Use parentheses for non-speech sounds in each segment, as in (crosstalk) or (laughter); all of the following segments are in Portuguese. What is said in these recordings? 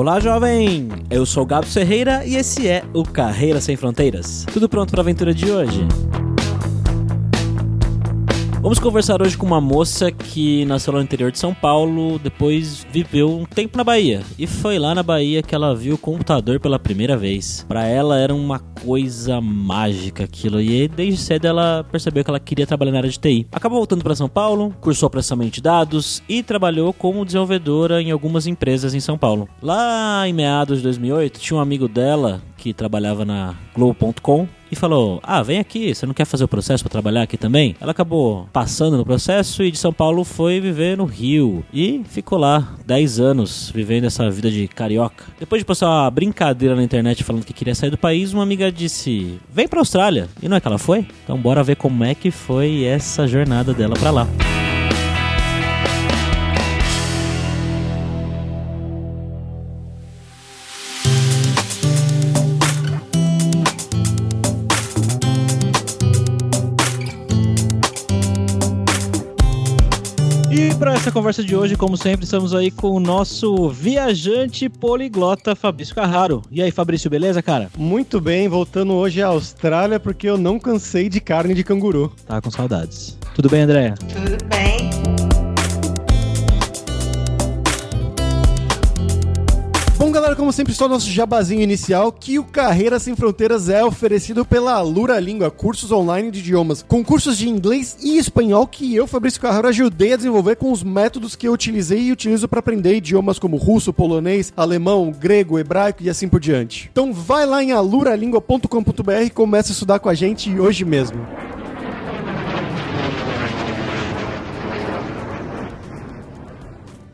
Olá, jovem! Eu sou o Gabo Ferreira e esse é o Carreira Sem Fronteiras. Tudo pronto para a aventura de hoje? Vamos conversar hoje com uma moça que nasceu no interior de São Paulo, depois viveu um tempo na Bahia. E foi lá na Bahia que ela viu o computador pela primeira vez. Para ela era uma coisa mágica aquilo. E desde cedo ela percebeu que ela queria trabalhar na área de TI. Acabou voltando para São Paulo, cursou processamento de dados e trabalhou como desenvolvedora em algumas empresas em São Paulo. Lá em meados de 2008, tinha um amigo dela que trabalhava na Globo.com e falou: Ah, vem aqui, você não quer fazer o processo para trabalhar aqui também? Ela acabou passando no processo e de São Paulo foi viver no Rio e ficou lá 10 anos vivendo essa vida de carioca. Depois de postar uma brincadeira na internet falando que queria sair do país, uma amiga disse: Vem pra Austrália. E não é que ela foi? Então bora ver como é que foi essa jornada dela para lá. Essa conversa de hoje, como sempre, estamos aí com o nosso viajante poliglota Fabrício Carraro. E aí, Fabrício, beleza, cara? Muito bem, voltando hoje à Austrália porque eu não cansei de carne de canguru. Tá com saudades. Tudo bem, Andréia? Tudo bem. Como sempre, só nosso jabazinho inicial, que o Carreira Sem Fronteiras é oferecido pela Lura Língua, cursos online de idiomas, com cursos de inglês e espanhol que eu, Fabrício Carraro, ajudei a desenvolver com os métodos que eu utilizei e utilizo para aprender idiomas como russo, polonês, alemão, grego, hebraico e assim por diante. Então vai lá em aluralingua.com.br e começa a estudar com a gente hoje mesmo.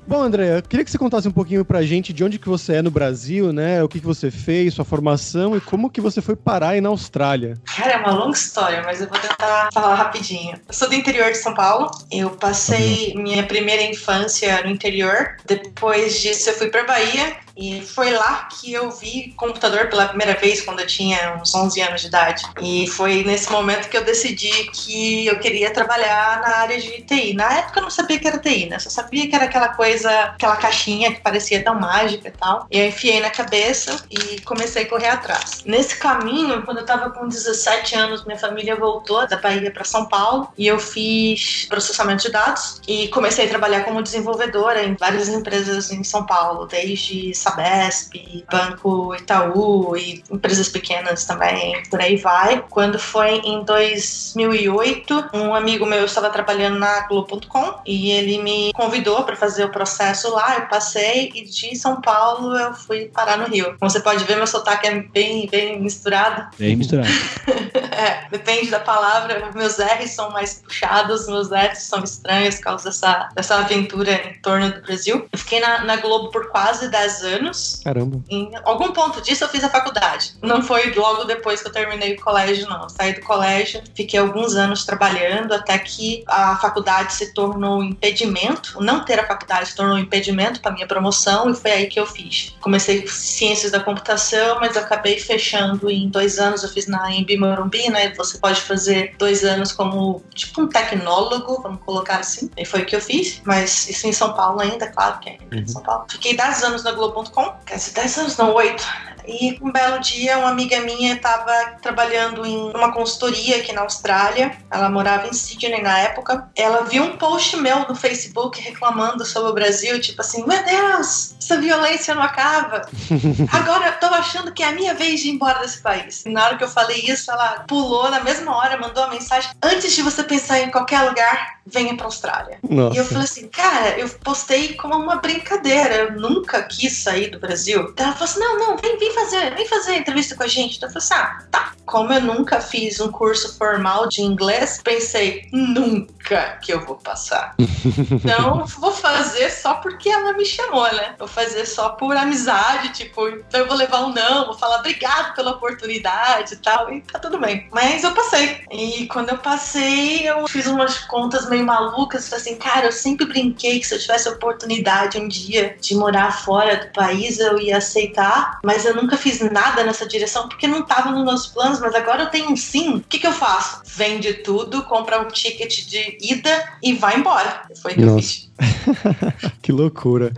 Bom, André, eu queria que você contasse um pouquinho pra gente de onde que você é no Brasil, né? O que, que você fez, sua formação e como que você foi parar aí na Austrália. Cara, é uma longa história, mas eu vou tentar falar rapidinho. Eu sou do interior de São Paulo. Eu passei minha primeira infância no interior. Depois disso, eu fui pra Bahia e foi lá que eu vi computador pela primeira vez quando eu tinha uns 11 anos de idade. E foi nesse momento que eu decidi que eu queria trabalhar na área de TI. Na época eu não sabia que era TI, né? Só sabia que era aquela coisa, aquela caixinha que parecia tão mágica e tal. E eu enfiei na cabeça e comecei a correr atrás. Nesse caminho, quando eu tava com 17 anos, minha família voltou da Bahia para São Paulo e eu fiz processamento de dados e comecei a trabalhar como desenvolvedora em várias empresas em São Paulo, desde Sabesp, Banco Itaú e empresas pequenas também, por aí vai. Quando foi em 2008, um amigo meu estava trabalhando na Globo.com e ele me convidou para fazer o processo lá. Eu passei e de São Paulo eu fui parar no Rio. Como você pode ver, meu sotaque é bem, bem misturado. Bem misturado. (laughs) é, depende da palavra. Meus R's são mais puxados, meus F's são estranhos por causa dessa, dessa aventura em torno do Brasil. Eu fiquei na, na Globo por quase 10 anos anos. Caramba. Em algum ponto disso eu fiz a faculdade. Não foi logo depois que eu terminei o colégio, não. Saí do colégio, fiquei alguns anos trabalhando até que a faculdade se tornou um impedimento. Não ter a faculdade se tornou um impedimento para minha promoção e foi aí que eu fiz. Comecei ciências da computação, mas acabei fechando em dois anos. Eu fiz na Embi Morumbi, né? Você pode fazer dois anos como tipo um tecnólogo, vamos colocar assim. E foi o que eu fiz. Mas isso em São Paulo ainda, claro que é em uhum. São Paulo. Fiquei 10 anos na Globo com, quer dizer, 10 anos, não, 8. E um belo dia, uma amiga minha estava trabalhando em uma consultoria aqui na Austrália. Ela morava em Sydney na época. Ela viu um post meu no Facebook reclamando sobre o Brasil, tipo assim: Meu Deus, essa violência não acaba. (laughs) Agora eu tô achando que é a minha vez de ir embora desse país. E na hora que eu falei isso, ela pulou na mesma hora, mandou uma mensagem: Antes de você pensar em qualquer lugar, venha pra Austrália. Nossa. E eu falei assim: Cara, eu postei como uma brincadeira. Eu nunca quis sair do Brasil. Então ela falou assim: Não, não, vem, vem fazer, vem fazer a entrevista com a gente. Então eu falei assim, ah, tá. Como eu nunca fiz um curso formal de inglês, pensei, nunca que eu vou passar. (laughs) então, vou fazer só porque ela me chamou, né? Vou fazer só por amizade, tipo, então eu vou levar um não, vou falar obrigado pela oportunidade e tal, e tá tudo bem. Mas eu passei. E quando eu passei, eu fiz umas contas meio malucas, falei assim, cara, eu sempre brinquei que se eu tivesse oportunidade um dia de morar fora do país, eu ia aceitar, mas eu nunca fiz nada nessa direção porque não estava nos meus planos, mas agora eu tenho um sim. O que, que eu faço? Vende tudo, compra um ticket de ida e vai embora. Foi o que Nossa. eu fiz. (laughs) que loucura.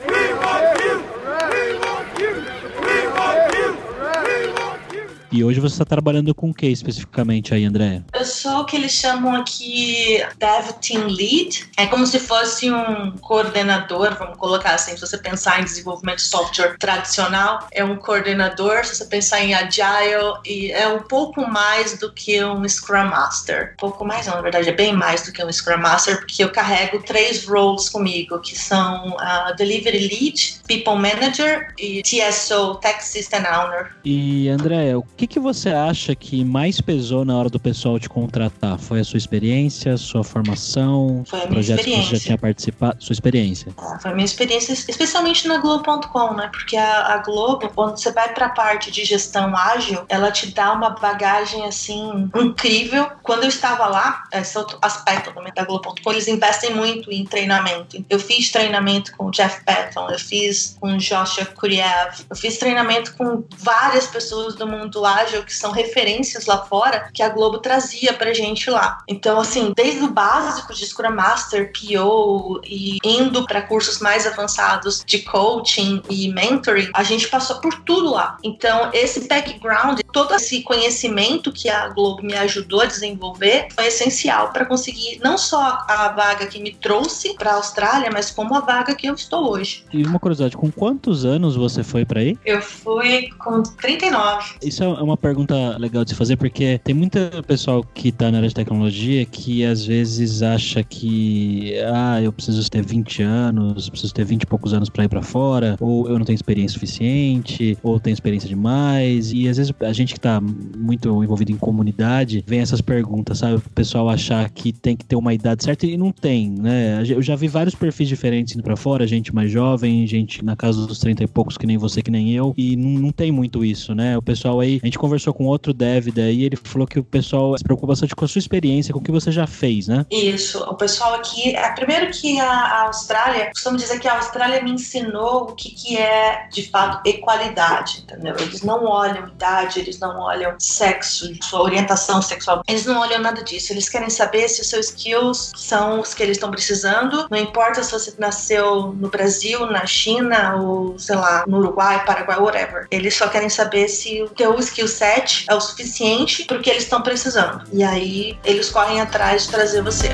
E hoje você está trabalhando com o que especificamente aí, André? Eu sou o que eles chamam aqui Dev Team Lead. É como se fosse um coordenador, vamos colocar assim, se você pensar em desenvolvimento de software tradicional, é um coordenador, se você pensar em Agile, e é um pouco mais do que um Scrum Master. Um pouco mais, não, na verdade, é bem mais do que um Scrum Master, porque eu carrego três roles comigo, que são uh, Delivery Lead, People Manager e TSO, Tech System Owner. E André, o que, que você acha que mais pesou na hora do pessoal te contratar? Foi a sua experiência, sua formação, Foi a minha projetos que experiência. você já tinha participado, sua experiência? Ah, Foi a minha experiência, especialmente na Globo.com, né? Porque a, a Globo, quando você vai para a parte de gestão ágil, ela te dá uma bagagem assim incrível. Quando eu estava lá, esse é outro aspecto também da Globo.com, eles investem muito em treinamento. Eu fiz treinamento com o Jeff Patton, eu fiz com o Joshua Kuriev, eu fiz treinamento com várias pessoas do mundo ágil que são referências lá fora que a Globo trazia pra gente lá. Então, assim, desde o básico de Scrum Master, PO e indo para cursos mais avançados de coaching e mentoring, a gente passou por tudo lá. Então, esse background, todo esse conhecimento que a Globo me ajudou a desenvolver foi essencial para conseguir não só a vaga que me trouxe para a Austrália, mas como a vaga que eu estou hoje. E uma curiosidade, com quantos anos você foi para aí? Eu fui com 39. Isso é uma pergunta legal de se fazer, porque tem muita pessoal que tá na área de tecnologia que às vezes acha que, ah, eu preciso ter 20 anos, preciso ter 20 e poucos anos para ir para fora, ou eu não tenho experiência suficiente, ou tenho experiência demais. E às vezes a gente que tá muito envolvido em comunidade, vem essas perguntas, sabe? O pessoal achar que tem que ter uma idade certa e não tem, né? Eu já vi vários perfis diferentes indo para fora, gente mais jovem, gente na casa dos 30 e poucos que nem você, que nem eu, e não, não tem muito isso, né? O pessoal aí, gente conversou com outro dev daí, ele falou que o pessoal se preocupa bastante com a sua experiência, com o que você já fez, né? Isso, o pessoal aqui, é, primeiro que a, a Austrália, costumo dizer que a Austrália me ensinou o que, que é de fato equalidade, entendeu? Eles não olham idade, eles não olham sexo, sua orientação sexual, eles não olham nada disso, eles querem saber se os seus skills são os que eles estão precisando, não importa se você nasceu no Brasil, na China ou sei lá, no Uruguai, Paraguai, whatever. Eles só querem saber se o teu skill set é o suficiente pro que eles estão precisando. E aí eles correm atrás de trazer você.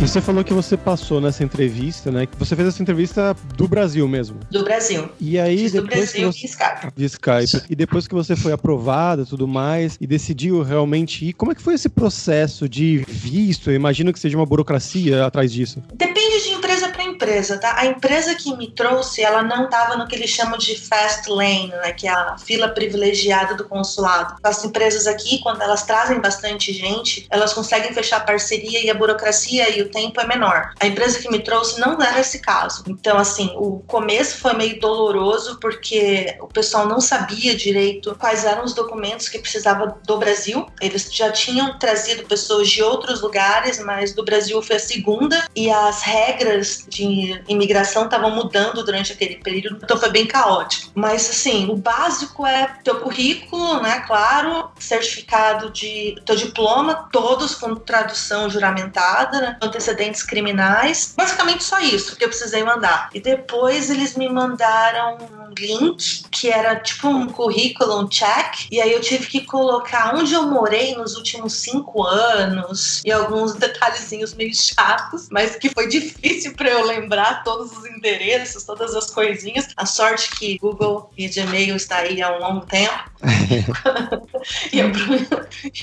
Você falou que você passou nessa entrevista, né? Que você fez essa entrevista do Brasil mesmo. Do Brasil. E aí, Fiz do depois que Brasil você. e Skype. Skype. E depois que você foi aprovada e tudo mais, e decidiu realmente ir, como é que foi esse processo de visto? Eu imagino que seja uma burocracia atrás disso. Depende de empresa para empresa, tá? A empresa que me trouxe, ela não estava no que eles chamam de fast lane, né? Que é a fila privilegiada do consulado. As empresas aqui, quando elas trazem bastante gente, elas conseguem fechar parceria e a burocracia e o tempo é menor. A empresa que me trouxe não era esse caso. Então, assim, o começo foi meio doloroso porque o pessoal não sabia direito quais eram os documentos que precisava do Brasil. Eles já tinham trazido pessoas de outros lugares, mas do Brasil foi a segunda e as regras de imigração estavam mudando durante aquele período, então foi bem caótico. Mas, assim, o básico é teu currículo, né, claro, certificado de teu diploma, todos com tradução juramentada, né, antecedentes criminais. Basicamente só isso que eu precisei mandar. E depois eles me mandaram um link que era tipo um currículo, um check. E aí eu tive que colocar onde eu morei nos últimos cinco anos e alguns detalhezinhos meio chatos, mas que foi difícil para eu lembrar todos os endereços, todas as coisinhas. A sorte que Google e Gmail está aí há um longo tempo. (laughs) e eu,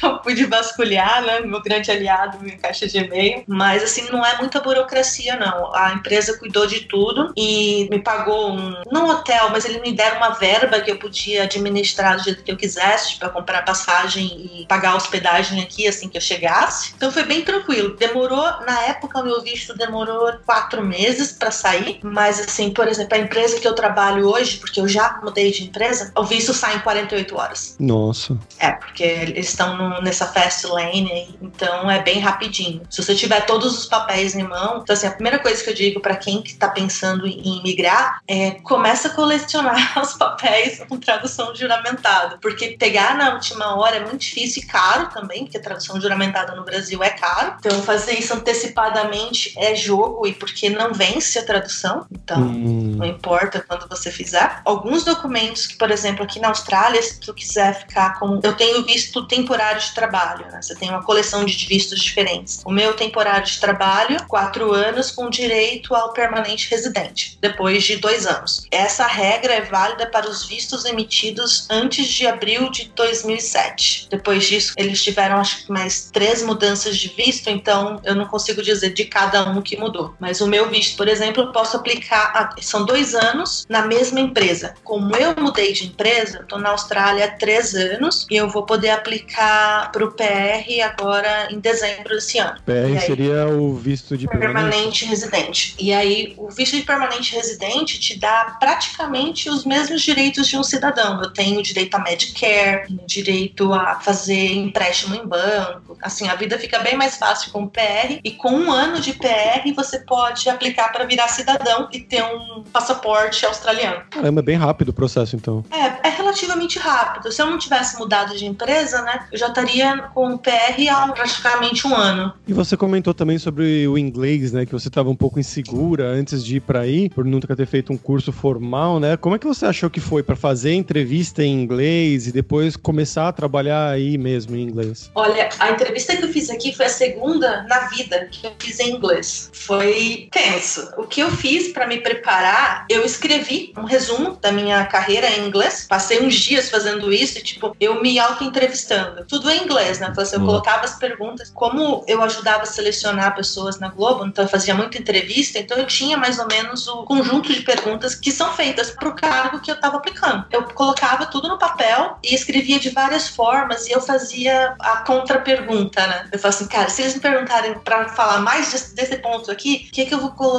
eu pude vasculhar, né? Meu grande aliado, minha caixa de e-mail. Mas assim, não é muita burocracia, não. A empresa cuidou de tudo e me pagou um. Não hotel, mas eles me deram uma verba que eu podia administrar do jeito que eu quisesse, para comprar passagem e pagar a hospedagem aqui assim que eu chegasse. Então foi bem tranquilo. Demorou, na época, o meu visto demorou quatro meses para sair. Mas assim, por exemplo, a empresa que eu trabalho hoje, porque eu já mudei de empresa, o visto sai em 48 horas. Nossa. É, porque eles estão nessa fast lane, então é bem rapidinho. Se você tiver todos os papéis em mão, então assim, a primeira coisa que eu digo para quem que tá pensando em migrar é começa a colecionar (laughs) os papéis com tradução juramentada, porque pegar na última hora é muito difícil e caro também, porque tradução juramentada no Brasil é caro. Então fazer isso antecipadamente é jogo e porque não não vence a tradução, então Hum. não importa quando você fizer. Alguns documentos que, por exemplo, aqui na Austrália, se tu quiser ficar com. Eu tenho visto temporário de trabalho, né? Você tem uma coleção de vistos diferentes. O meu temporário de trabalho, quatro anos com direito ao permanente residente, depois de dois anos. Essa regra é válida para os vistos emitidos antes de abril de 2007. Depois disso, eles tiveram acho que mais três mudanças de visto, então eu não consigo dizer de cada um que mudou. Mas o meu visto, por exemplo, eu posso aplicar. ah, são dois anos na mesma empresa. Como eu mudei de empresa, tô na Austrália há três anos e eu vou poder aplicar para o PR agora em dezembro desse ano. PR aí? seria o visto de permanente. Permanente residente. E aí, o visto de permanente residente te dá praticamente os mesmos direitos de um cidadão. Eu tenho direito a Medicare, tenho direito a fazer empréstimo em banco. Assim, a vida fica bem mais fácil com o PR. E com um ano de PR, você pode aplicar para virar cidadão e ter um passaporte australiano. Caramba, é bem rápido o processo, então. É, é relativamente rápido. Se eu não tivesse mudado de empresa, né, eu já estaria com o PR há praticamente um ano. E você comentou também sobre o inglês, né? Que você estava um pouco insegura antes de ir para aí, por nunca ter feito um curso formal, né? Como é que você achou que foi para fazer entrevista em inglês e depois começar a trabalhar aí mesmo em inglês? Olha, a entrevista que eu fiz aqui foi a segunda na vida que eu fiz em inglês. Foi tenso. O que eu fiz para me preparar, eu escrevi um resumo da minha carreira em inglês. Passei uns dias fazendo isso e, tipo, eu me auto-entrevistando. Tudo em inglês, né? Então, assim, eu colocava as perguntas. Como eu ajudava a selecionar pessoas na Globo, então eu fazia muita entrevista, então eu tinha mais ou menos o conjunto de perguntas que são feitas pro cargo que eu tava aplicando. Eu colocava tudo no papel e escrevia de várias formas e eu fazia a contra-pergunta, né? Eu falava assim, cara, se eles me perguntarem pra falar mais desse, desse ponto aqui, o que, que eu vou colocar?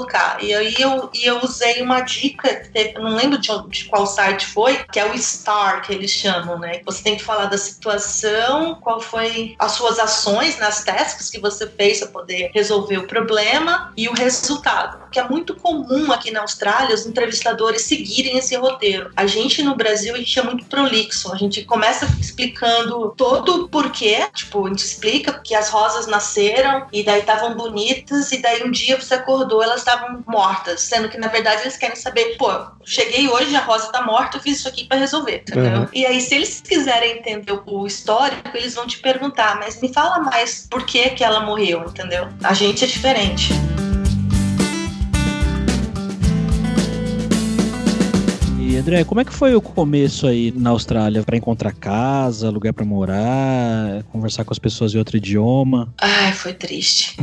E aí eu, e eu usei uma dica, que teve- não lembro de, de qual site foi, que é o STAR, que eles chamam, né? Você tem que falar da situação, qual foi as suas ações nas tasks que você fez para poder resolver o problema e o resultado. Que é muito comum aqui na Austrália os entrevistadores seguirem esse roteiro. A gente no Brasil, a gente é muito prolixo. A gente começa explicando todo o porquê. Tipo, a gente explica que as rosas nasceram e daí estavam bonitas e daí um dia você acordou elas estavam mortas. Sendo que na verdade eles querem saber, pô, cheguei hoje, a rosa tá morta, eu fiz isso aqui para resolver, entendeu? Uhum. E aí, se eles quiserem entender o histórico, eles vão te perguntar, mas me fala mais por que que ela morreu, entendeu? A gente é diferente. André, como é que foi o começo aí na Austrália? Pra encontrar casa, lugar pra morar, conversar com as pessoas em outro idioma? Ai, foi triste.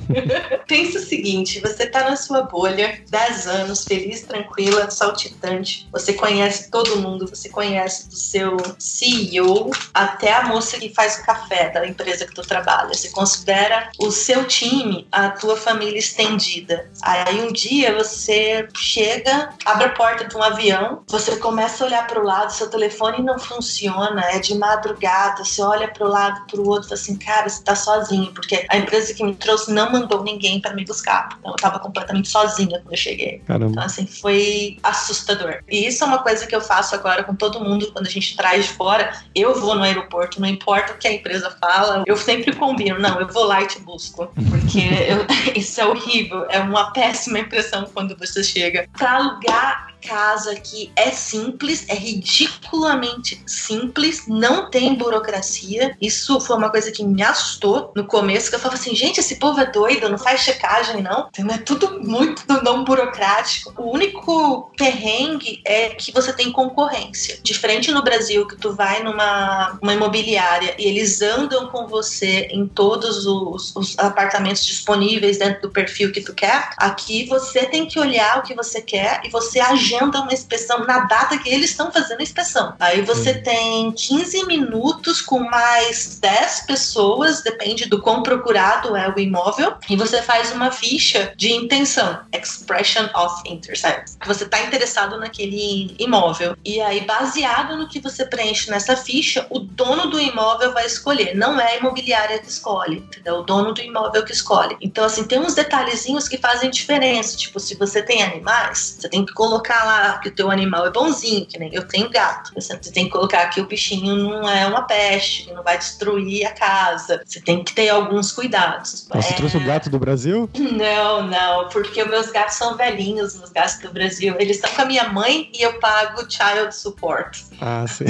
(laughs) Pensa o seguinte: você tá na sua bolha, 10 anos, feliz, tranquila, saltitante. Você conhece todo mundo, você conhece do seu CEO até a moça que faz o café da empresa que tu trabalha. Você considera o seu time a tua família estendida. Aí um dia você chega, abre a porta de um avião, você começa a olhar para o lado, seu telefone não funciona, é de madrugada, você olha para o lado, para o outro, fala assim, cara, você tá sozinho, porque a empresa que me trouxe não mandou ninguém para me buscar. Então eu tava completamente sozinha quando eu cheguei. Caramba. Então, assim, foi assustador. E isso é uma coisa que eu faço agora com todo mundo quando a gente traz de fora. Eu vou no aeroporto, não importa o que a empresa fala, eu sempre combino. Não, eu vou lá e te busco. Porque eu- (laughs) (laughs) isso é horrível. É uma péssima impressão quando você chega. Pra alugar casa que é simples, é ridiculamente simples, não tem burocracia. Isso foi uma coisa que me assustou no começo, que eu falava assim, gente, esse povo é doido, não faz checagem, não. É tudo muito não burocrático. O único perrengue é que você tem concorrência. Diferente no Brasil, que tu vai numa uma imobiliária e eles andam com você em todos os, os apartamentos disponíveis dentro do perfil que tu quer, aqui você tem que olhar o que você quer e você agenda uma inspeção na data que eles estão fazendo a inspeção. Aí você tem 15 minutos com mais 10 pessoas, depende do quão procurado é o imóvel, e você faz uma ficha de intenção, expression of interest. Você está interessado naquele imóvel. E aí, baseado no que você preenche nessa ficha, o dono do imóvel vai escolher. Não é a imobiliária que escolhe, entendeu? O dono do imóvel que escolhe. Então, assim, tem uns detalhezinhos que fazem diferença. Tipo, se você tem animais, você tem que colocar lá que o teu animal é bonzinho, que nem eu tenho gato. Você tem que colocar que o bichinho não é uma peste, que não vai destruir a casa. Você tem que ter alguns cuidados. Você É. trouxe o gato do Brasil? Não, não, porque meus gatos são velhinhos, os gatos do Brasil. Eles estão com a minha mãe e eu pago child support. Ah, sim.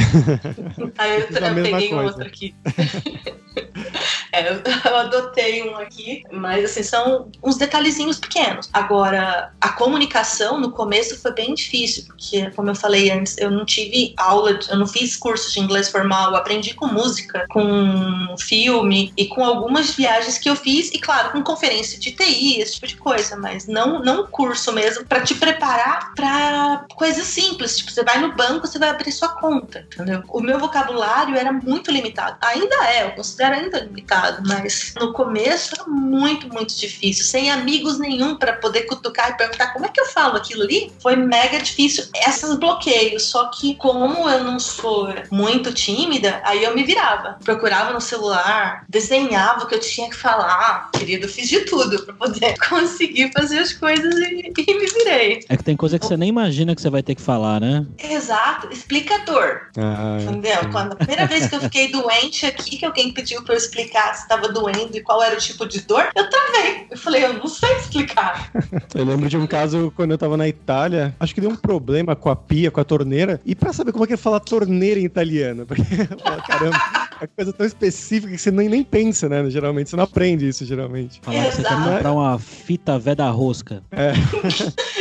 Aí eu, eu peguei um coisa. outro aqui. (laughs) É, (laughs) eu, adotei um aqui, mas assim, são uns detalhezinhos pequenos. Agora, a comunicação no começo foi bem difícil, porque, como eu falei antes, eu não tive aula, eu não fiz curso de inglês formal, aprendi com música, com filme e com algumas viagens que eu fiz, e claro, com conferência de TI, esse tipo de coisa, mas não, não curso mesmo para te preparar para coisas simples. Tipo, você vai no banco, você vai abrir sua conta, entendeu? O meu vocabulário era muito limitado. Ainda é, eu considero ainda limitado, mas no começo era muito, muito difícil. Sem amigos nenhum para poder cutucar e perguntar como é que eu falo aquilo ali, foi mega difícil. Esses bloqueios. Só que, como eu não sou muito tímida, aí eu me virava. Procurava no celular, desenhava o que eu tinha que falar. Querido, eu fiz de tudo para poder (laughs) conseguir fazer as coisas e, e me virei. É que tem coisa que você nem imagina que você vai ter que falar, né? Exato, explicador. Ah, Entendeu? Quando a primeira vez que eu fiquei doente aqui, que alguém pediu pra eu explicar se estava doendo e qual era o tipo de dor, eu travei. Eu falei, eu não sei explicar. (laughs) Eu lembro de um caso quando eu tava na Itália, acho que deu um problema com a pia, com a torneira, e pra saber como é que é falar torneira em italiano, (laughs) porque, caramba, é coisa tão específica que você nem, nem pensa, né? Geralmente, você não aprende isso, geralmente. Falar que você quer Exato. comprar uma fita vé da rosca. (laughs)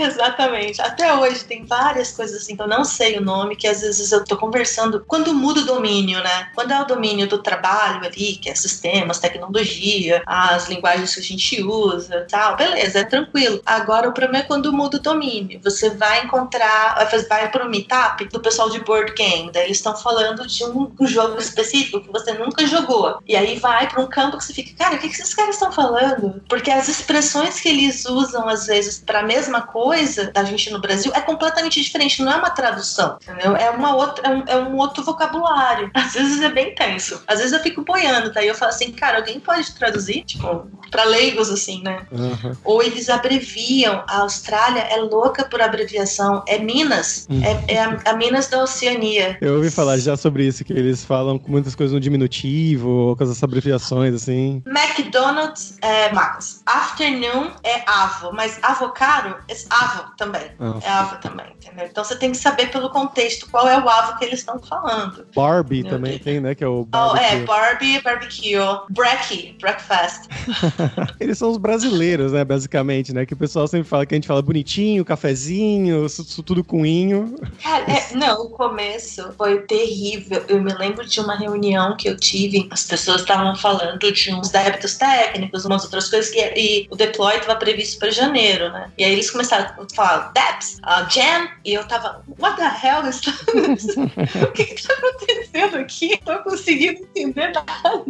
Exatamente. Até hoje tem várias coisas assim que eu não sei o nome, que às vezes eu tô conversando. Quando muda o domínio, né? Quando é o domínio do trabalho ali, que é sistemas, tecnologia, as linguagens que a gente usa tal, beleza, é tranquilo. Agora o problema é quando muda o domínio. Você vai encontrar, vai pro meetup do pessoal de board game, daí eles estão falando de um, um jogo específico que você nunca jogou. E aí vai pra um campo que você fica, cara, o que, que esses caras estão falando? Porque as expressões que eles usam, às vezes, pra mesma coisa da gente no Brasil é completamente diferente, não é uma tradução, entendeu? É, uma outra, é, um, é um outro vocabulário. Às vezes é bem tenso. Às vezes eu fico boiando, daí eu falo assim, cara, alguém pode traduzir? Tipo, pra leigos, assim, né? Aham. Ou eles abreviam. A Austrália é louca por abreviação. É Minas. Hum. É, é a, a Minas da Oceania. Eu ouvi falar já sobre isso, que eles falam com muitas coisas no diminutivo, com essas abreviações, assim. McDonald's é Max. Afternoon é avo, mas avocado avo também. Ah. É avo também, entendeu? Então você tem que saber pelo contexto qual é o avo que eles estão falando. Barbie Meu também tem, né? Que é o Oh, barbecue. é, Barbie, barbecue, brekkie, breakfast. (laughs) Eles são os brasileiros, né? Basicamente, né? Que o pessoal sempre fala que a gente fala bonitinho, cafezinho, isso tudo com inho. Cara, é, (laughs) não, o começo foi terrível. Eu me lembro de uma reunião que eu tive, as pessoas estavam falando de uns débitos técnicos, umas outras coisas, que, e o deploy estava previsto para janeiro, né? E aí eles começaram a falar, debts, uh, jam, e eu tava, what the hell is (laughs) O que que tá acontecendo aqui? Não tô conseguindo entender nada.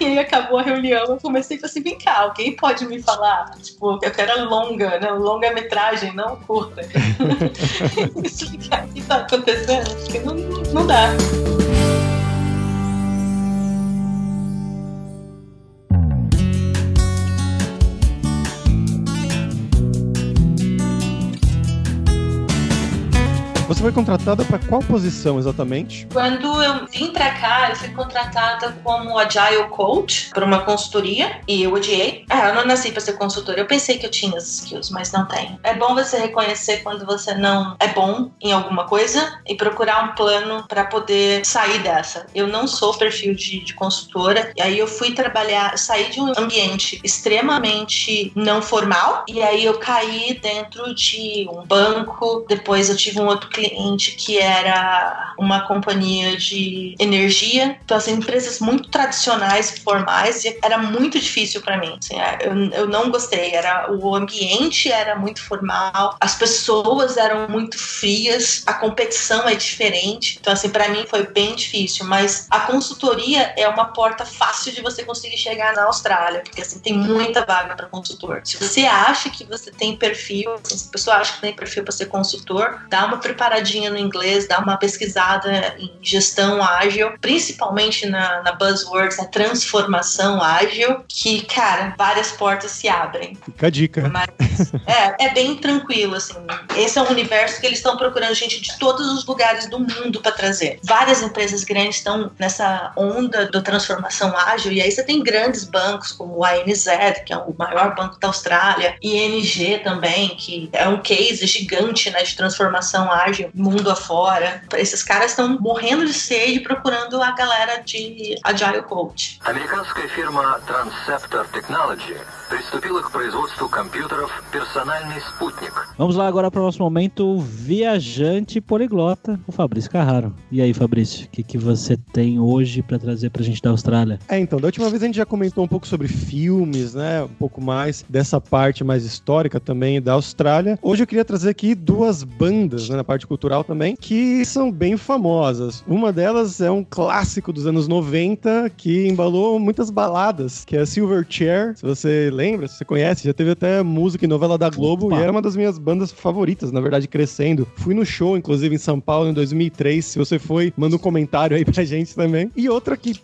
E aí acabou a reunião, eu comecei a falar assim, vem cá, alguém pode me falar? Tipo, eu quero longa, né? Longa-metragem, não curta. (laughs) explicar o que tá acontecendo, porque não, não dá. Foi contratada pra qual posição exatamente? Quando eu vim pra cá, eu fui contratada como Agile Coach por uma consultoria e eu odiei. Ah, eu não nasci pra ser consultora. Eu pensei que eu tinha as skills, mas não tenho. É bom você reconhecer quando você não é bom em alguma coisa e procurar um plano pra poder sair dessa. Eu não sou perfil de, de consultora e aí eu fui trabalhar, saí de um ambiente extremamente não formal e aí eu caí dentro de um banco. Depois eu tive um outro cliente que era uma companhia de energia. Então, assim, empresas muito tradicionais formais, e era muito difícil para mim. Assim, eu, eu não gostei. Era, o ambiente era muito formal, as pessoas eram muito frias, a competição é diferente. Então, assim, para mim foi bem difícil. Mas a consultoria é uma porta fácil de você conseguir chegar na Austrália, porque assim, tem muita vaga para consultor. Se você acha que você tem perfil, assim, se a pessoa acha que tem perfil para ser consultor, dá uma preparadinha olhadinha no inglês, dá uma pesquisada em gestão ágil, principalmente na, na buzzwords, a transformação ágil, que, cara, várias portas se abrem. Fica a dica. Mas é, é bem tranquilo, assim. Esse é um universo que eles estão procurando gente de todos os lugares do mundo para trazer. Várias empresas grandes estão nessa onda da transformação ágil, e aí você tem grandes bancos como o ANZ, que é o maior banco da Austrália, ING também, que é um case gigante né, de transformação ágil mundo afora. Esses caras estão morrendo de sede procurando a galera de Agile Coach. Американская фирма Transceptor Technology приступила к производству компьютеров «Персональный спутник». Vamos lá agora para o nosso momento viajante poliglota, o Fabrício Carraro. E aí, Fabrício, o que, que você tem hoje para trazer para a gente da Austrália? É, então, da última vez a gente já comentou um pouco sobre filmes, né? Um pouco mais dessa parte mais histórica também da Austrália. Hoje eu queria trazer aqui duas bandas, né, na parte cultural também, que são bem famosas. Uma delas é um clássico dos anos 90 que embalou muitas baladas, que é Silverchair. Se você lembra, se você conhece, já teve até música e novela da Globo Opa. e era uma das minhas bandas favoritas, na verdade, crescendo. Fui no show, inclusive, em São Paulo em 2003. Se você foi, manda um comentário aí pra gente também. E outra que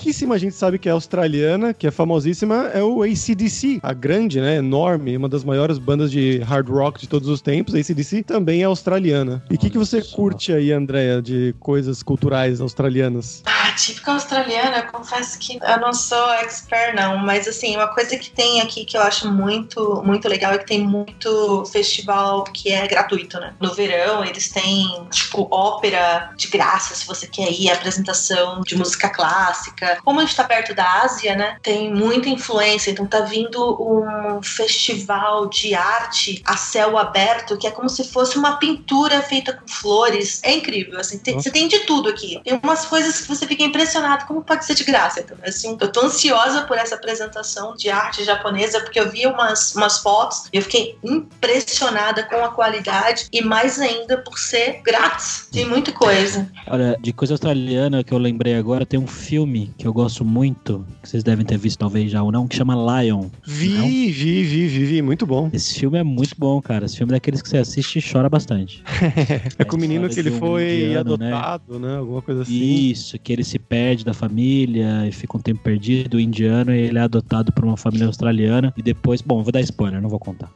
pouquíssima gente sabe que é australiana, que é famosíssima, é o ACDC. A grande, né, enorme, uma das maiores bandas de hard rock de todos os tempos. A ACDC também é australiana. E o que, que você só. curte aí, Andréia, de coisas culturais australianas? Ah, típica australiana, eu confesso que eu não sou expert, não, mas assim, uma coisa que tem aqui que eu acho muito, muito legal é que tem muito festival que é gratuito, né? No verão, eles têm, tipo, ópera de graça, se você quer ir, apresentação de música clássica. Como a gente tá perto da Ásia, né? Tem muita influência, então tá vindo um festival de arte a céu aberto, que é como se fosse uma pintura feita com flores. É incrível, assim, tem- você tem de tudo aqui. Tem umas coisas que você fica impressionado, como pode ser de graça. Então, assim, eu tô ansiosa por essa apresentação de arte japonesa, porque eu vi umas, umas fotos e eu fiquei impressionada com a qualidade e mais ainda por ser grátis. Tem muita coisa. Olha, de coisa australiana que eu lembrei agora, tem um filme que eu gosto muito, que vocês devem ter visto talvez já ou não, que chama Lion. Vi, Não? vi, vi, vi, vi, muito bom. Esse filme é muito bom, cara. Esse filme é daqueles que você assiste e chora bastante. (laughs) É com o menino que ele um foi indiano, né? adotado, né? Alguma coisa assim. Isso, que ele se perde da família e fica um tempo perdido, o indiano, e ele é adotado por uma família australiana. E depois, bom, vou dar spoiler, não vou contar.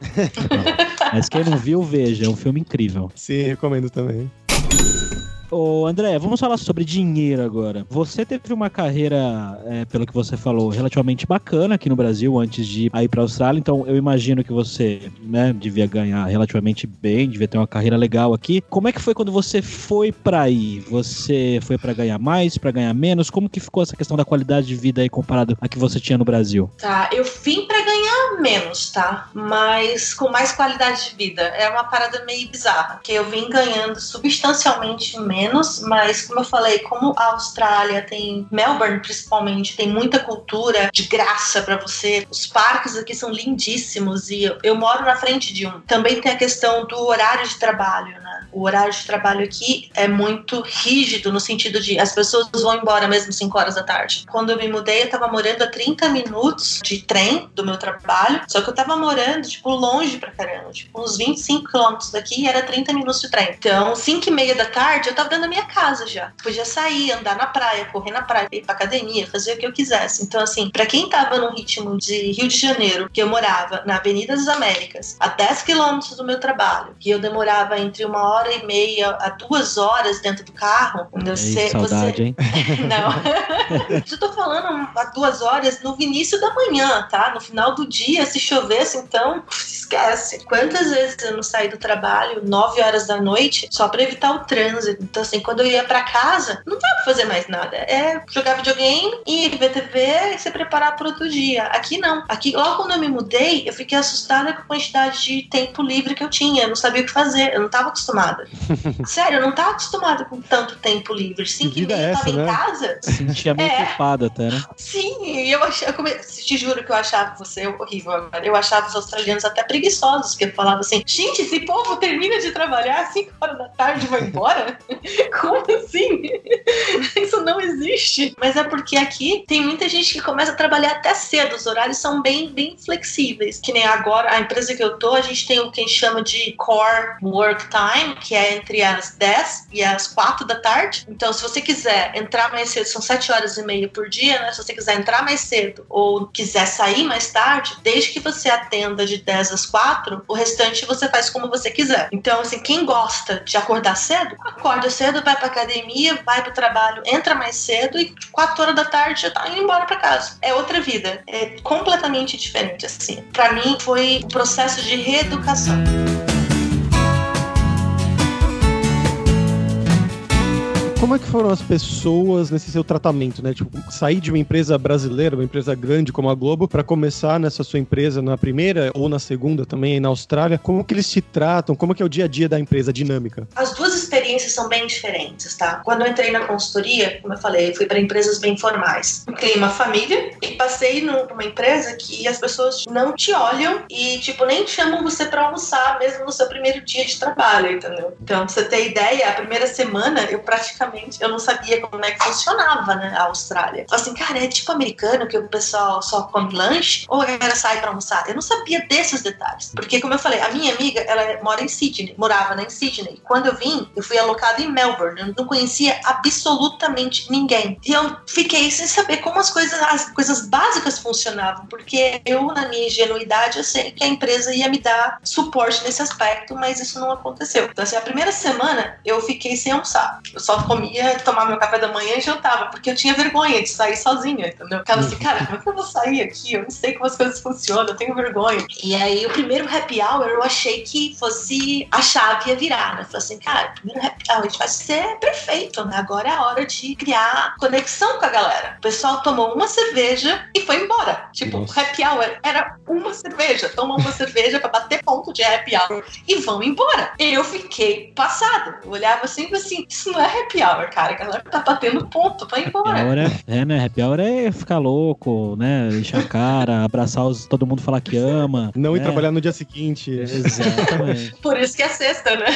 (laughs) Mas quem não viu, veja, é um filme incrível. Sim, recomendo também. Ô, André, vamos falar sobre dinheiro agora. Você teve uma carreira, é, pelo que você falou, relativamente bacana aqui no Brasil antes de ir para a Austrália. Então, eu imagino que você, né, devia ganhar relativamente bem, devia ter uma carreira legal aqui. Como é que foi quando você foi para aí? Você foi para ganhar mais, para ganhar menos? Como que ficou essa questão da qualidade de vida aí comparado a que você tinha no Brasil? Tá, eu vim pra ganhar menos, tá? Mas com mais qualidade de vida. É uma parada meio bizarra. Que eu vim ganhando substancialmente menos, mas como eu falei, como a Austrália tem, Melbourne principalmente, tem muita cultura de graça pra você. Os parques aqui são lindíssimos e eu, eu moro na frente de um. Também tem a questão do horário de trabalho, né? O horário de trabalho aqui é muito rígido no sentido de as pessoas vão embora mesmo 5 horas da tarde. Quando eu me mudei, eu tava morando a 30 minutos de trem do meu trabalho, só que eu tava morando, tipo, longe pra caramba, tipo, uns 25 quilômetros daqui e era 30 minutos de trem. Então, 5 e meia da tarde, eu tava dentro da minha casa já. Podia sair, andar na praia, correr na praia, ir pra academia, fazer o que eu quisesse. Então, assim, pra quem tava num ritmo de Rio de Janeiro, que eu morava na Avenida das Américas, a 10 quilômetros do meu trabalho, que eu demorava entre uma hora e meia a duas horas dentro do carro, você, Ei, saudade, você... hein? (laughs) Não. (laughs) Eu tô falando há duas horas no início da manhã, tá? No final do dia, se chovesse, então, esquece. Quantas vezes eu não saí do trabalho, nove horas da noite, só pra evitar o trânsito. Então, assim, quando eu ia pra casa, não dava pra fazer mais nada. É jogar videogame, ir ver TV e se preparar pro outro dia. Aqui não. Aqui, logo quando eu me mudei, eu fiquei assustada com a quantidade de tempo livre que eu tinha. Eu não sabia o que fazer. Eu não tava acostumada. (laughs) Sério, eu não tava acostumada com tanto tempo livre. Cinco e meia é eu tava essa, em né? casa. Sentia meio É. culpada até, né? Sim, eu achava, eu come- te juro que eu achava você horrível agora. Eu achava os australianos até preguiçosos, porque eu falava assim, gente, esse povo termina de trabalhar às 5 horas da tarde e vai embora? (laughs) Como assim? Isso não existe. Mas é porque aqui tem muita gente que começa a trabalhar até cedo, os horários são bem, bem flexíveis. Que nem agora, a empresa que eu tô, a gente tem o que a gente chama de core work time, time, que é entre as 10 e as 4 da tarde. Então, se você quiser entrar mais cedo, são 7 horas e meia por dia, né? Se você quiser entrar mais cedo ou quiser sair mais tarde, desde que você atenda de 10 às 4, o restante você faz como você quiser. Então, assim, quem gosta de acordar cedo, acorda cedo, vai pra academia, vai pro trabalho, entra mais cedo e 4 horas da tarde já tá indo embora pra casa. É outra vida. É completamente diferente, assim. Pra mim, foi um processo de reeducação. Como é que foram as pessoas nesse seu tratamento, né? Tipo, sair de uma empresa brasileira, uma empresa grande como a Globo, para começar nessa sua empresa na primeira ou na segunda também na Austrália, como que eles te tratam? Como que é o dia a dia da empresa, dinâmica? As duas experiências são bem diferentes, tá? Quando eu entrei na consultoria, como eu falei, eu fui para empresas bem formais. Criei uma família e passei numa empresa que as pessoas não te olham e, tipo, nem chamam você para almoçar, mesmo no seu primeiro dia de trabalho, entendeu? Então, pra você ter ideia, a primeira semana eu praticamente eu não sabia como é que funcionava, né, a Austrália. Falei assim, cara, é tipo americano que o pessoal só come lanche ou era sai para almoçar? Eu não sabia desses detalhes. Porque, como eu falei, a minha amiga, ela mora em Sydney, morava né, em Sydney. Quando eu vim, eu fui alocada em Melbourne. Eu não conhecia absolutamente ninguém. E eu fiquei sem saber como as coisas, as coisas básicas funcionavam, porque eu, na minha ingenuidade, eu sei que a empresa ia me dar suporte nesse aspecto, mas isso não aconteceu. Então, assim, a primeira semana eu fiquei sem almoçar. Eu só comia, tomava meu café da manhã e jantava, porque eu tinha vergonha de sair sozinha, entendeu? Ficava assim, cara, como é que eu vou sair aqui? Eu não sei como as coisas funcionam, eu tenho vergonha. E aí, o primeiro happy hour, eu achei que fosse a chave ia virar, né? Falei assim, cara, happy hour vai ser perfeito, né? Agora é a hora de criar conexão com a galera. O pessoal tomou uma cerveja e foi embora. Tipo, o happy hour era uma cerveja. Toma uma (laughs) cerveja pra bater ponto de happy hour e vão embora. Eu fiquei passada. Eu olhava assim e assim, isso não é happy hour, cara. A galera tá batendo ponto, vai embora. Happy hour é, é, né? Happy hour é ficar louco, né? Encher a cara, (laughs) abraçar os, todo mundo falar que ama. Não ir né? trabalhar no dia seguinte. Exatamente. Por isso que é sexta, né? (laughs)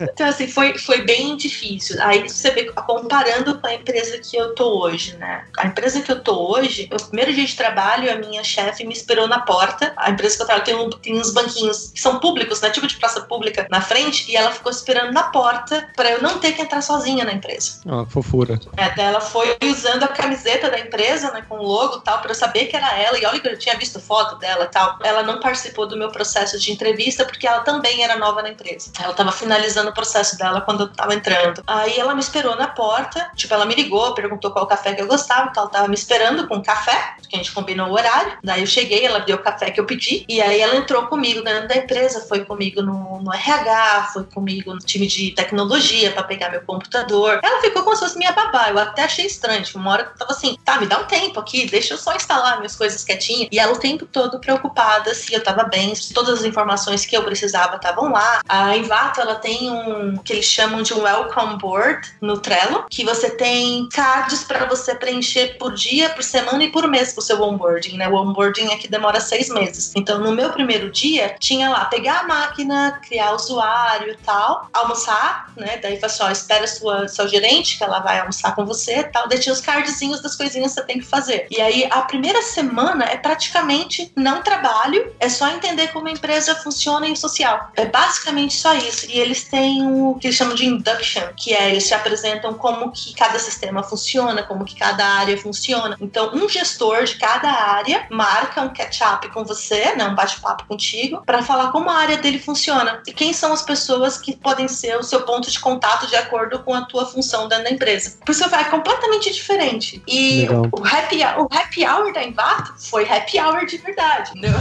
Então, assim, foi, foi bem difícil. Aí você vê, comparando com a empresa que eu tô hoje, né? A empresa que eu tô hoje, o primeiro dia de trabalho, a minha chefe me esperou na porta. A empresa que eu trabalho tem, um, tem uns banquinhos que são públicos, né? Tipo de praça pública na frente, e ela ficou esperando na porta para eu não ter que entrar sozinha na empresa. Ah, fofura. É, ela foi usando a camiseta da empresa, né, com o logo e tal, para eu saber que era ela. E olha que eu tinha visto foto dela e tal. Ela não participou do meu processo de entrevista porque ela também era nova na empresa. Ela tava finalizando o processo dela quando eu tava entrando. Aí ela me esperou na porta, tipo, ela me ligou, perguntou qual café que eu gostava, que ela tava me esperando com café, porque a gente combinou o horário. Daí eu cheguei, ela deu o café que eu pedi, e aí ela entrou comigo dentro da empresa, foi comigo no, no RH, foi comigo no time de tecnologia para pegar meu computador. Ela ficou como se fosse minha babá. Eu até achei estranho. Tipo, uma hora que eu tava assim, tá, me dá um tempo aqui, deixa eu só instalar minhas coisas quietinha. E ela o tempo todo preocupada se eu tava bem, se todas as informações que eu precisava estavam lá. A Invato, ela tem um eles chamam de um welcome board no Trello, que você tem cards para você preencher por dia, por semana e por mês pro seu onboarding, né? O onboarding aqui demora seis meses. Então, no meu primeiro dia, tinha lá pegar a máquina, criar usuário e tal, almoçar, né? Daí só, espera sua, seu gerente, que ela vai almoçar com você e tal. Daí tinha os cardzinhos das coisinhas que você tem que fazer. E aí, a primeira semana é praticamente não trabalho, é só entender como a empresa funciona em social. É basicamente só isso. E eles têm o que eles chamam de induction, que é eles te apresentam como que cada sistema funciona, como que cada área funciona. Então, um gestor de cada área marca um catch-up com você, né, um bate-papo contigo, para falar como a área dele funciona e quem são as pessoas que podem ser o seu ponto de contato de acordo com a tua função dentro da empresa. Por isso é completamente diferente. E Legal. o happy, o happy hour da Envato foi happy hour de verdade, entendeu?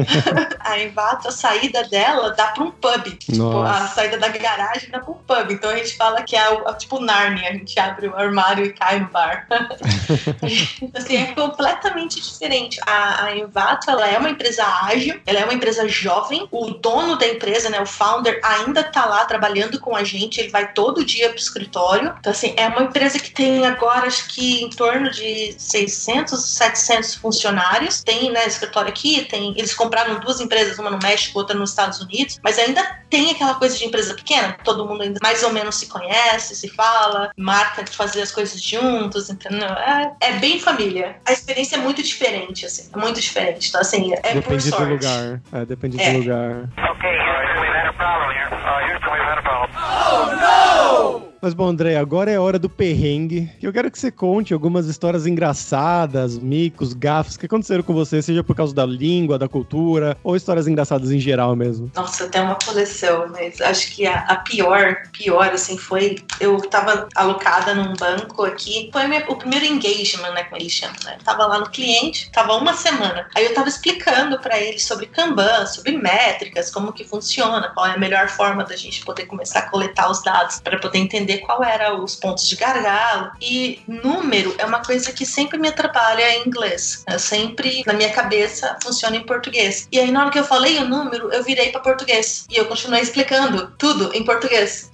(laughs) a Envato, a saída dela dá para um pub. Tipo, a saída da garagem dá para um pub. Então a gente fala que é o, é tipo Narnia, a gente abre o armário e cai no bar. (laughs) assim, é completamente diferente. A, a Envato, ela é uma empresa ágil, ela é uma empresa jovem. O dono da empresa, né, o founder, ainda tá lá trabalhando com a gente, ele vai todo dia pro escritório. Então, assim, é uma empresa que tem agora, acho que em torno de 600, 700 funcionários. Tem, né, escritório aqui, tem, eles compraram duas empresas, uma no México, outra nos Estados Unidos, mas ainda tem aquela coisa de empresa pequena, todo mundo ainda mais ou menos se conhece, se fala, marca de fazer as coisas juntos, entendeu? É, é bem família. A experiência é muito diferente, assim, é muito diferente. Então, assim, é por Depende sorte. do lugar. É, depende É. do lugar. Okay, Houston, we've had a problem here. Uh, Houston, we've had a problem. Mas bom, André, agora é hora do perrengue. Eu quero que você conte algumas histórias engraçadas, micos, gafos que aconteceram com você, seja por causa da língua, da cultura, ou histórias engraçadas em geral mesmo. Nossa, tem uma coleção, mas acho que a, a pior, pior, assim, foi. Eu tava alocada num banco aqui. Foi minha, o primeiro engagement, né, como eles chamam, né? Tava lá no cliente, tava uma semana. Aí eu tava explicando para eles sobre Kanban, sobre métricas, como que funciona, qual é a melhor forma da gente poder começar a coletar os dados para poder entender qual era os pontos de gargalo. E número é uma coisa que sempre me atrapalha em inglês. Eu sempre, na minha cabeça, funciona em português. E aí, na hora que eu falei o número, eu virei para português. E eu continuei explicando tudo em português.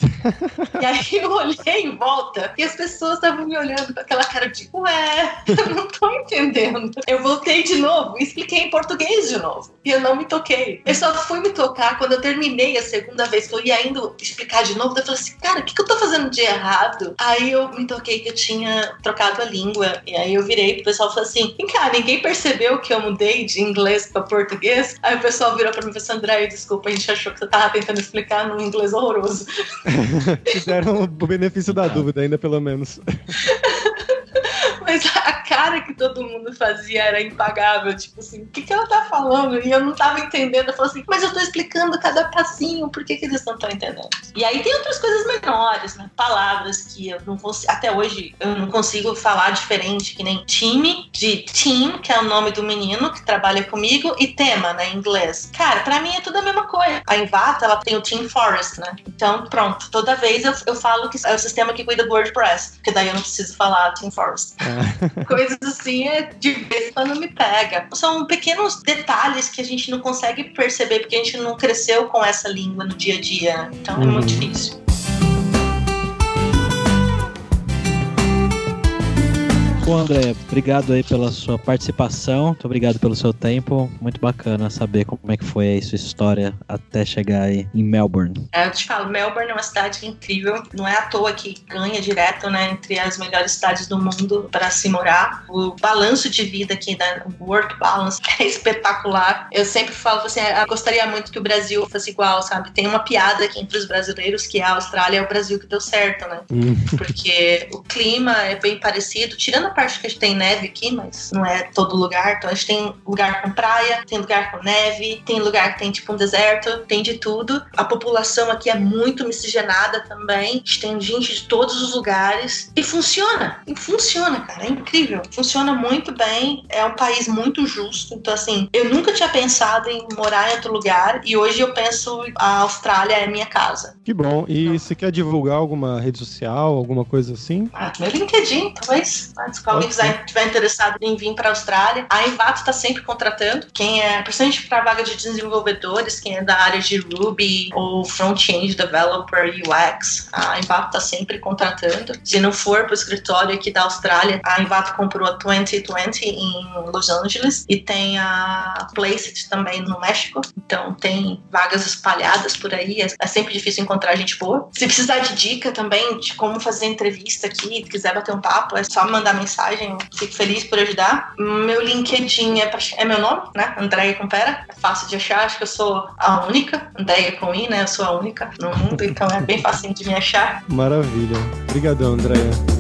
e aí eu olhei em volta e as pessoas estavam me olhando com aquela cara de, ué, (laughs) eu não tô entendendo. Eu voltei de novo e expliquei em português de novo. E eu não me toquei. Eu só fui me tocar quando eu terminei a segunda vez que eu ia indo explicar de novo. Eu falei assim, cara, o que, que eu tô fazendo de errado? Aí eu me toquei que eu tinha trocado a língua. E aí eu virei pro pessoal e falei assim: vem cá, ninguém percebeu que eu mudei de inglês pra português? Aí o pessoal virou pra mim e falou assim: André, desculpa, a gente achou que você tava tentando explicar num inglês horroroso. (laughs) Fizeram o benefício da dúvida, ainda pelo menos. (laughs) (laughs) Mas a cara que todo mundo fazia era impagável. Tipo assim, o que, que ela tá falando? E eu não tava entendendo. Eu falei assim, mas eu tô explicando cada passinho, por que, que eles não estão entendendo? E aí tem outras coisas menores, né? Palavras que eu não consigo, até hoje eu não consigo falar diferente, que nem time, de team, que é o nome do menino que trabalha comigo, e tema, né, em inglês. Cara, pra mim é tudo a mesma coisa. A Invata, ela tem o Team Forest, né? Então, pronto, toda vez eu, eu falo que é o sistema que cuida do WordPress, porque daí eu não preciso falar Team Forest. Coisas assim é de vez quando me pega. São pequenos detalhes que a gente não consegue perceber porque a gente não cresceu com essa língua no dia a dia. Então é muito difícil. Bom, André, obrigado aí pela sua participação, muito obrigado pelo seu tempo, muito bacana saber como é que foi aí sua história até chegar aí em Melbourne. É, eu te falo, Melbourne é uma cidade incrível, não é à toa que ganha direto, né, entre as melhores cidades do mundo para se morar. O balanço de vida aqui, né, o work balance, é (laughs) espetacular. Eu sempre falo assim, eu gostaria muito que o Brasil fosse igual, sabe? Tem uma piada aqui entre os brasileiros que a Austrália é o Brasil que deu certo, né? Porque o clima é bem parecido, tirando a parte que a gente tem neve aqui, mas não é todo lugar. Então a gente tem lugar com praia, tem lugar com neve, tem lugar que tem tipo um deserto, tem de tudo. A população aqui é muito miscigenada também. A gente tem gente de todos os lugares e funciona. E funciona, cara, é incrível. Funciona muito bem. É um país muito justo. Então assim, eu nunca tinha pensado em morar em outro lugar e hoje eu penso a Austrália é minha casa. Que bom. E você quer divulgar alguma rede social, alguma coisa assim? Ah, meu LinkedIn, talvez. Mas se alguém quiser, tiver interessado em vir para a Austrália, a Envato está sempre contratando. Quem é, principalmente para vaga de desenvolvedores, quem é da área de Ruby ou front-end developer UX, a Envato está sempre contratando. Se não for para o escritório aqui da Austrália, a Envato comprou a 2020 em Los Angeles e tem a Placeit também no México. Então tem vagas espalhadas por aí. É, é sempre difícil encontrar gente boa. Se precisar de dica também de como fazer entrevista aqui, quiser bater um papo, é só mandar mensagem. Eu fico feliz por ajudar. Meu LinkedIn é, pra, é meu nome, né? Andréia Compera. É fácil de achar. Acho que eu sou a única. Andréia com I, né? Eu sou a única no mundo. Então é bem fácil de me achar. Maravilha. Obrigadão, Andréia.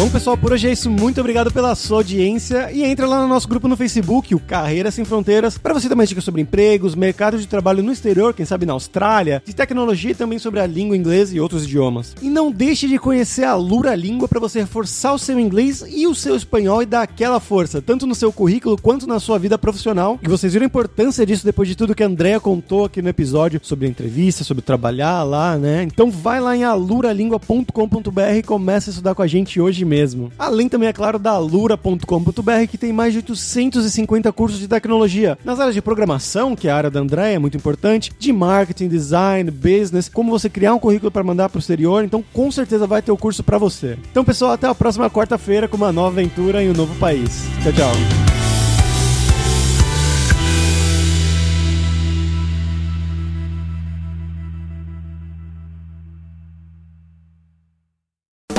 Bom, pessoal, por hoje é isso. Muito obrigado pela sua audiência. E entra lá no nosso grupo no Facebook, o Carreira Sem Fronteiras, para você mais dicas sobre empregos, mercado de trabalho no exterior, quem sabe na Austrália, de tecnologia e também sobre a língua inglesa e outros idiomas. E não deixe de conhecer a Lura Língua para você reforçar o seu inglês e o seu espanhol e dar aquela força, tanto no seu currículo quanto na sua vida profissional. E vocês viram a importância disso depois de tudo que a Andrea contou aqui no episódio sobre a entrevista, sobre trabalhar lá, né? Então vai lá em aluralingua.com.br e começa a estudar com a gente hoje mesmo. Além também, é claro, da alura.com.br, que tem mais de 850 cursos de tecnologia, nas áreas de programação, que é a área da André, é muito importante, de marketing, design, business, como você criar um currículo para mandar para o exterior, então com certeza vai ter o curso para você. Então, pessoal, até a próxima quarta-feira com uma nova aventura em um novo país. Tchau, tchau.